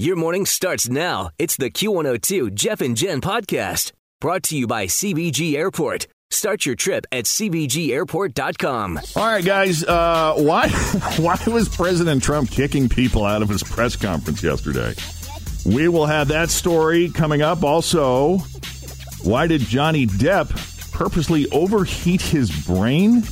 Your morning starts now. It's the Q102 Jeff and Jen podcast brought to you by CVG Airport. Start your trip at CVGAirport.com. All right, guys. Uh, why why was President Trump kicking people out of his press conference yesterday? We will have that story coming up. Also, why did Johnny Depp purposely overheat his brain?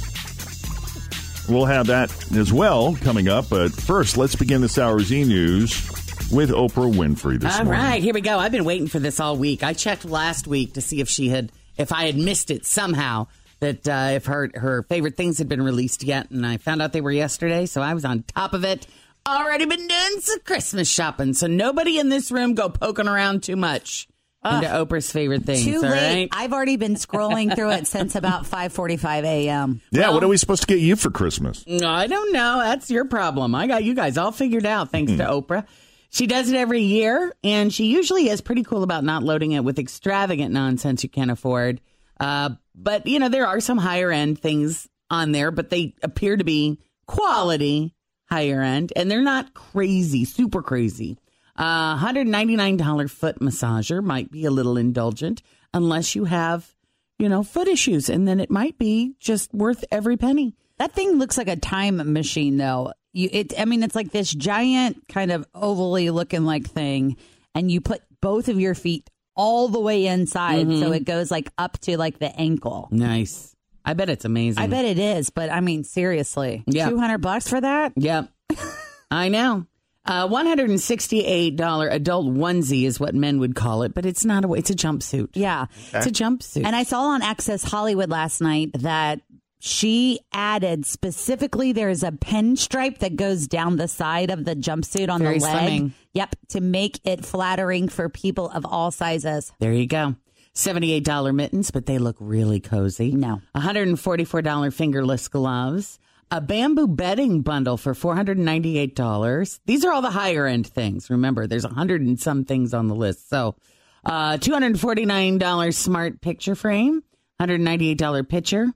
We'll have that as well coming up. But first, let's begin this hour's e news with Oprah Winfrey this All morning. right, here we go. I've been waiting for this all week. I checked last week to see if she had, if I had missed it somehow, that uh, if her her favorite things had been released yet, and I found out they were yesterday, so I was on top of it. Already been doing some Christmas shopping, so nobody in this room go poking around too much into Oprah's favorite things. Too all late. right? I've already been scrolling through it since about 5:45 a.m. Yeah, what are we supposed to get you for Christmas? I don't know. That's your problem. I got you guys all figured out thanks Hmm. to Oprah. She does it every year, and she usually is pretty cool about not loading it with extravagant nonsense you can't afford. Uh, but, you know, there are some higher end things on there, but they appear to be quality higher end, and they're not crazy, super crazy. Uh, $199 foot massager might be a little indulgent unless you have, you know, foot issues, and then it might be just worth every penny. That thing looks like a time machine, though. You, it. I mean, it's like this giant kind of ovally looking like thing, and you put both of your feet all the way inside, Mm-hmm. so it goes like up to like the ankle. Nice. I bet it's amazing. I bet it is, but I mean, seriously, Yeah. two hundred bucks for that? Yep. I know. Uh, $168 adult onesie is what men would call it, but it's not a, it's a jumpsuit. Yeah. It's a jumpsuit. And I saw on Access Hollywood last night that she added specifically there's a pinstripe that goes down the side of the jumpsuit on Very the leg. slimming. Yep, to make it flattering for people of all sizes. there you go. $78 mittens, but they look really cozy. No. $144 fingerless gloves. A bamboo bedding bundle for $498. These are all the higher end things. Remember, there's a hundred and some things on the list. So, uh, $249 smart picture frame, $198 picture,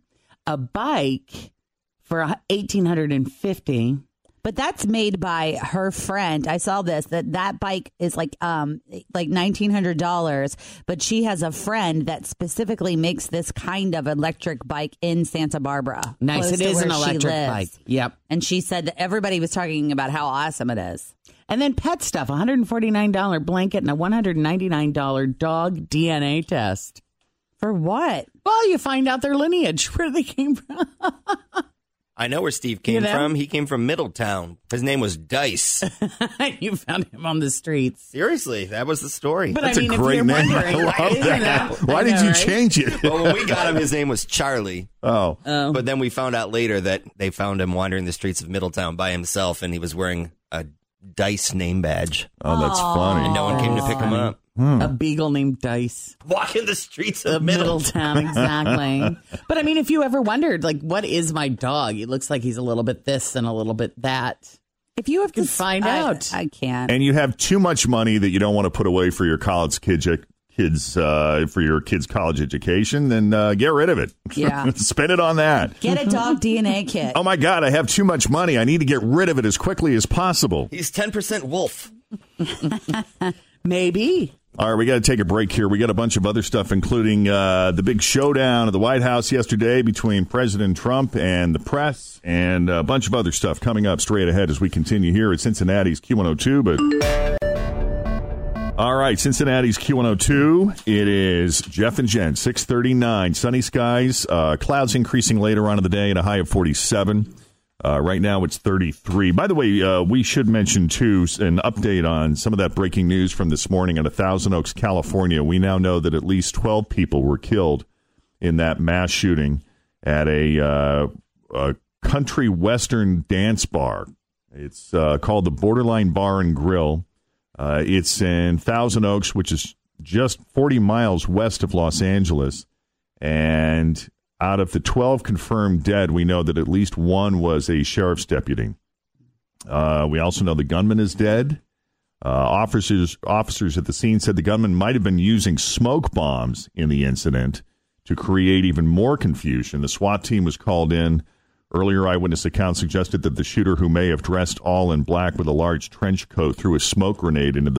a bike for eighteen hundred and fifty. But that's made by her friend. I saw this that that bike is like um like nineteen hundred dollars, but she has a friend that specifically makes this kind of electric bike in Santa Barbara. Nice. It is an electric bike. Yep. And she said that everybody was talking about how awesome it is. And then pet stuff, $149 blanket and a $199 dog DNA test. For what? Well, you find out their lineage, where they came from. I know where Steve came You know? from. He came from Middletown. His name was Dice. you found him on the streets. Seriously, that was the story. But That's I mean, a great name. I love isn't that. that- Why I did know, you right? change it? well, when we got him, his name was Charlie. Oh, Um, But then we found out later that they found him wandering the streets of Middletown by himself, and he was wearing a Dice name badge. oh, that's And funny. no one came to pick him up. A beagle named Dice. Walking the streets of of Middletown. Middletown, exactly. but I mean, if you ever wondered, like, what is my dog? It looks like he's a little bit this and a little bit that. If you have can to find I- out. I, can't. and you have too much money that you don't want to put away for your college kids kids uh, for your kids college education then uh, get rid of it Yeah. spend it on that Get a dog DNA kit. oh my god i have too much money i need to get rid of it as quickly as possible He's 10% wolf. Maybe. All right we got to take a break here we got a bunch of other stuff including uh, the big showdown at the white house yesterday between president trump and the press and a bunch of other stuff coming up straight ahead as we continue here at cincinnati's q102 but All right, Cincinnati's Q102. It is Jeff and Jen, 639. Sunny skies, uh, clouds increasing later on in the day and a high of 47. Uh, right now it's 33. By the way, uh, we should mention too an update on some of that breaking news from this morning of Thousand Oaks, California. We now know that at least 12 people were killed in that mass shooting at a, uh, a country western dance bar. It's uh, called the Borderline Bar and Grill. Uh, it's in Thousand Oaks, which is just 40 miles west of Los Angeles. And out of the 12 confirmed dead, we know that at least one was a sheriff's deputy. Uh, we also know the gunman is dead. Uh, officers officers at the scene said the gunman might have been using smoke bombs in the incident to create even more confusion. The SWAT team was called in. Earlier eyewitness accounts suggested that the shooter, who may have dressed all in black with a large trench coat, threw a smoke grenade into the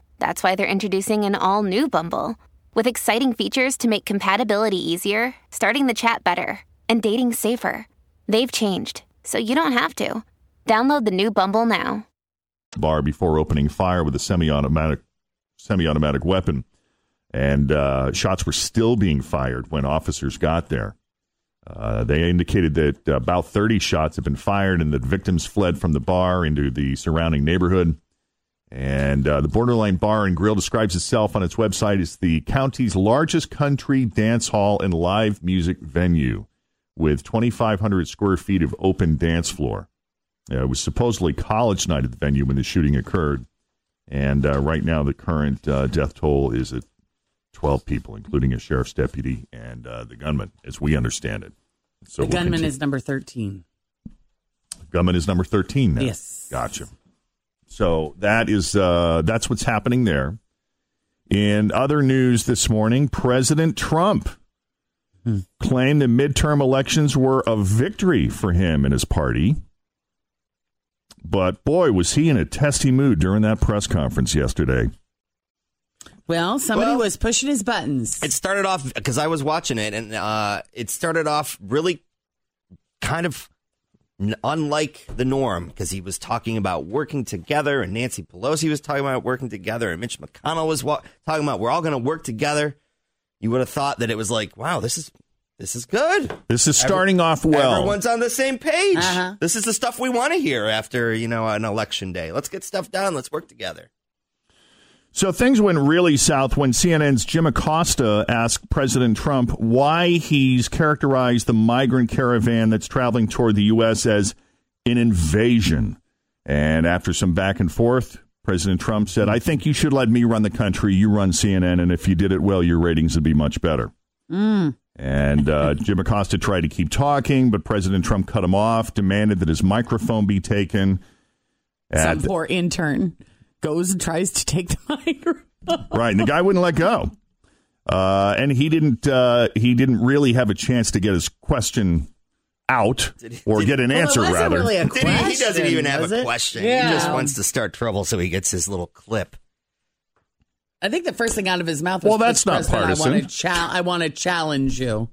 that's why they're introducing an all new Bumble with exciting features to make compatibility easier, starting the chat better, and dating safer. They've changed, so you don't have to. Download the new Bumble now. bar before opening fire with a semi-automatic semi-automatic weapon, and uh, shots were still being fired when officers got there. Uh, they indicated that about 30 shots had been fired and that victims fled from the bar into the surrounding neighborhood. And uh, the Borderline Bar and Grill describes itself on its website as the county's largest country dance hall and live music venue with 2,500 square feet of open dance floor. Uh, it was supposedly college night at the venue when the shooting occurred. And uh, right now, the current uh, death toll is at 12 people, including a sheriff's deputy and uh, the gunman, as we understand it. So the we'll gunman continue- is number 13. Gunman is number 13 now. Yes. Gotcha. So that is uh, that's what's happening there. In other news this morning, President Trump claimed the midterm elections were a victory for him and his party. But boy, was he in a testy mood during that press conference yesterday. Well, somebody Well- was pushing his buttons. It started off because I was watching it, and uh, it started off really kind of n- unlike the norm because he was talking about working together, and Nancy Pelosi was talking about working together, and Mitch McConnell was wa- talking about we're all going to work together. You would have thought that it was like, wow, this is this is good. This is starting off well. Everyone's on the same page. Uh-huh. This is the stuff we want to hear after you know an election day. Let's get stuff done. Let's work together. So things went really south when CNN's Jim Acosta asked President Trump why he's characterized the migrant caravan that's traveling toward the U.S. as an invasion. And after some back and forth, President Trump said, I think you should let me run the country. You run CNN. And if you did it well, your ratings would be much better. And uh, Jim Acosta tried to keep talking, but President Trump cut him off, demanded that his microphone be taken. Some poor intern goes and tries to take the microphone. right and the guy wouldn't let go uh, and he didn't uh, he didn't really have a chance to get his question out or did- get an Well, it answer wasn't rather really a Did he, he doesn't even have a it? question. Yeah. He just wants to start trouble so he gets his little clip. I think the first thing out of his mouth was, Well, that's not President, partisan. I want to, cha- I want to challenge you.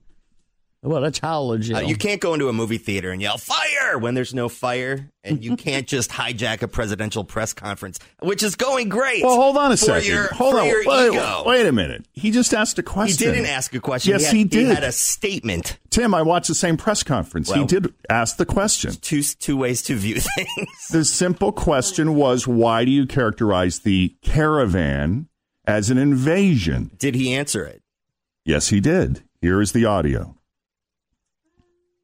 To challenge you. Uh, you can't go into a movie theater and yell fire when there's no fire, and you can't just hijack a presidential press conference, which is going great. well hold on a second Your, hold on your wait, ego. wait a minute he just asked a question. He didn't ask a question. Yes, he, had, he did. had a statement. tim i watched the same press conference he did ask the question Two two ways to view things. the simple question was why do you characterize the caravan as an invasion Did he answer it? yes he did here is the audio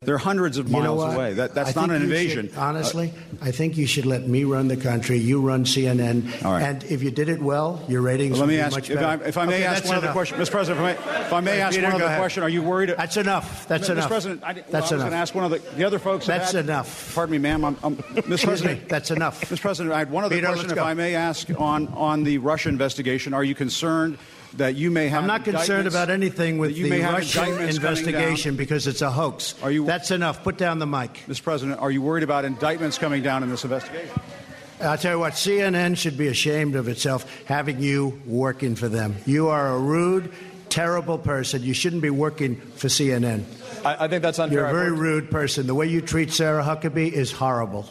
They're hundreds of You know miles away. That, that's I not an invasion. should- honestly, I think you should let me run the country. You run CNN. Right. And if you did it well, your ratings Let would me be ask, much if I, if I may Okay, ask one other question, Mr. President, if I may, if I may Right, ask Peter, one other question, are you worried? That's enough. That's Mr. enough. President, I, well, That's I was going to ask one of the, the other folks. That's had- enough. Pardon me, ma'am. I'm, I'm, Mr. President. That's enough. Mr. President, I had one other Peter, question, if. I may ask, on, on the Russia investigation. Are you concerned that you may have. I'm not concerned about anything with you the may have Russian investigation because it's a hoax. Are you? That's enough. Put down the mic. Mr. President, are you worried about indictments coming down in this investigation? I'll tell you what, CNN should be ashamed of itself having you working for them. You are a rude, terrible person. You shouldn't be working for CNN. I, I think that's unfair. You're a very rude person. The way you treat Sarah Huckabee is horrible.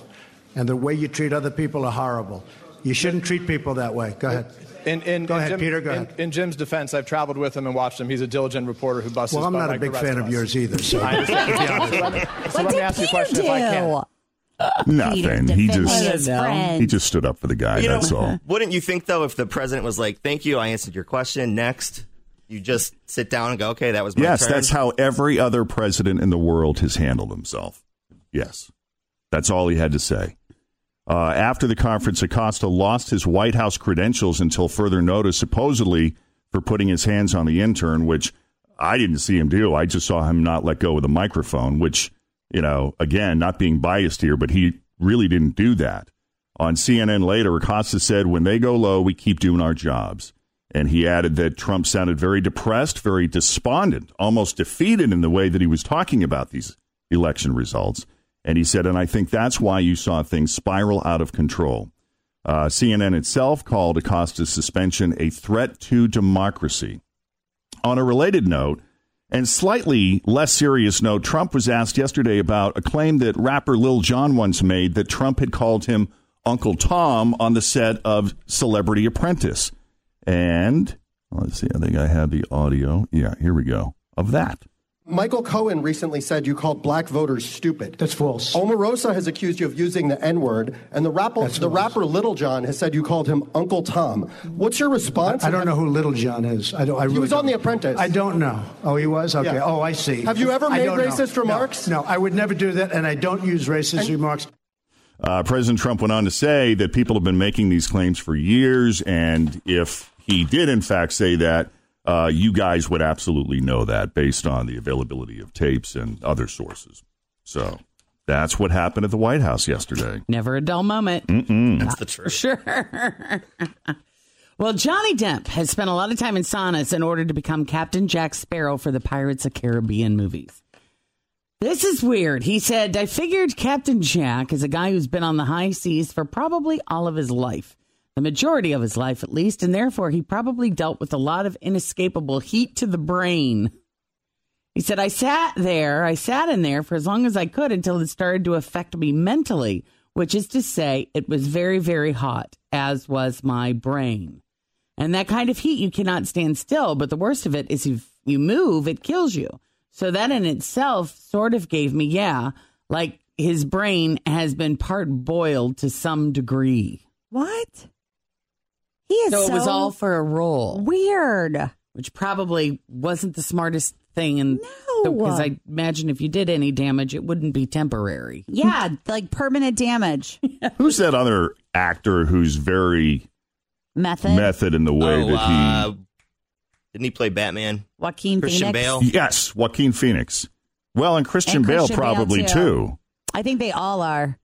And the way you treat other people are horrible. You shouldn't treat people that way. Go ahead. In, in, Go in ahead, Jim- Peter, go in, ahead. in Jim's defense, I've traveled with him and watched him. He's a diligent reporter who busts Well, I'm not a big fan of us. yours either. So I understand. to be honest. so let me, so let me ask you a question if I can. Nothing. He just he just stood up for the guy. You know, that's all. Wouldn't you think though, if the president was like, "Thank you, I answered your question. Next, you just sit down and go, okay, that was my Yes, turn." that's how every other president in the world has handled himself. Yes, that's all he had to say. Uh, after the conference, Acosta lost his White House credentials until further notice, supposedly for putting his hands on the intern, which I didn't see him do. I just saw him not let go of the microphone, which, you know, again, not being biased here, but he really didn't do that. On CNN later, Acosta said, when they go low, we keep doing our jobs. And he added that Trump sounded very depressed, very despondent, almost defeated in the way that he was talking about these election results. And he said, and I think that's why you saw things spiral out of control. Uh, CNN itself called Acosta's suspension a threat to democracy. On a related note, and slightly less serious note, Trump was asked yesterday about a claim that rapper Lil Jon once made that Trump had called him Uncle Tom on the set of Celebrity Apprentice. And let's see, I think I have the audio. Yeah, here we go of that. Michael Cohen recently said you called black voters stupid. That's false. Omarosa has accused you of using the N word, and the rapper, the rapper Little John has said you called him Uncle Tom. What's your response? I don't know who Little John is. I don't. I He was on don't. The Apprentice. I don't know. Oh, he was. Okay. Yeah. Oh, I see. Have you ever made don't know. racist No. remarks? No, I would never do that, and I don't use racist remarks. Uh, President Trump went on to say that people have been making these claims for years, and if he did in fact say that, uh, you guys would absolutely know that based on the availability of tapes and other sources. So that's what happened at the White House yesterday. Never a dull moment. Mm-mm. That's the truth. Sure. well, Johnny Depp has spent a lot of time in saunas in order to become Captain Jack Sparrow for the Pirates of Caribbean movies. This is weird. He said, I figured Captain Jack is a guy who's been on the high seas for probably all of his life, the majority of his life at least, and therefore he probably dealt with a lot of inescapable heat to the brain. He said, I sat there, I sat in there for as long as I could until it started to affect me mentally, which is to say, it was very, very hot, as was my brain. And that kind of heat, you cannot stand still. But the worst of it is if you move, it kills you. So that in itself sort of gave me, yeah, like his brain has been part boiled to some degree. What? He is So so, it was all for a role. weird. Which probably wasn't the smartest thing. And because I imagine if you did any damage, it wouldn't be temporary. Yeah, like permanent damage. Who's that other actor who's very Method. method in the way Oh, that he? uh, didn't he play Batman? Joaquin Christian Phoenix. Bale. yes, Joaquin Phoenix. Well, and Christian And Bale Christian Bale, probably too. too. I think they all are.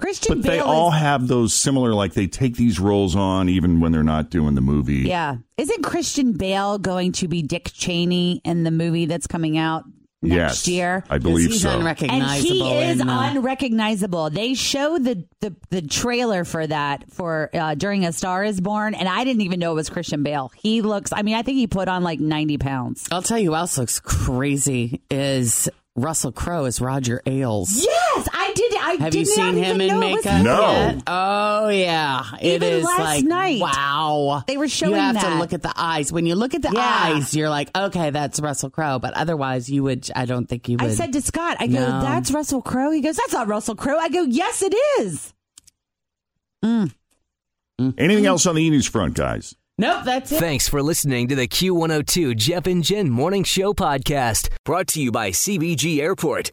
Christian But they Bale all is, have those similar, like they take these roles on even when they're not doing the movie. Yeah. Isn't Christian Bale going to be Dick Cheney in the movie that's coming out next Yes, year? I believe he's so. And he is in, uh, unrecognizable. They show the, the, the trailer for that for uh, during A Star Is Born, and I didn't even know it was Christian Bale. He looks. I mean, I think he put on like ninety pounds. I'll tell you who else looks crazy is Russell Crowe as Roger Ailes. Yes, I did. I Have did you seen not him in know it was makeup? No. yet? Oh yeah, it Even is last like night, wow. they were showing You You have to look at the eyes. When you look at the Yeah. eyes, you're like, okay, that's Russell Crowe. But otherwise, you would. I don't think you would. I said to Scott, I go, No. "That's Russell Crowe." He goes, "That's not Russell Crowe." I go, "Yes, it is." Mm. Mm. Anything else on the e news front, guys? nope, that's it. Thanks for listening to the Q102 Jeff and Jen Morning Show podcast, brought to you by CVG Airport.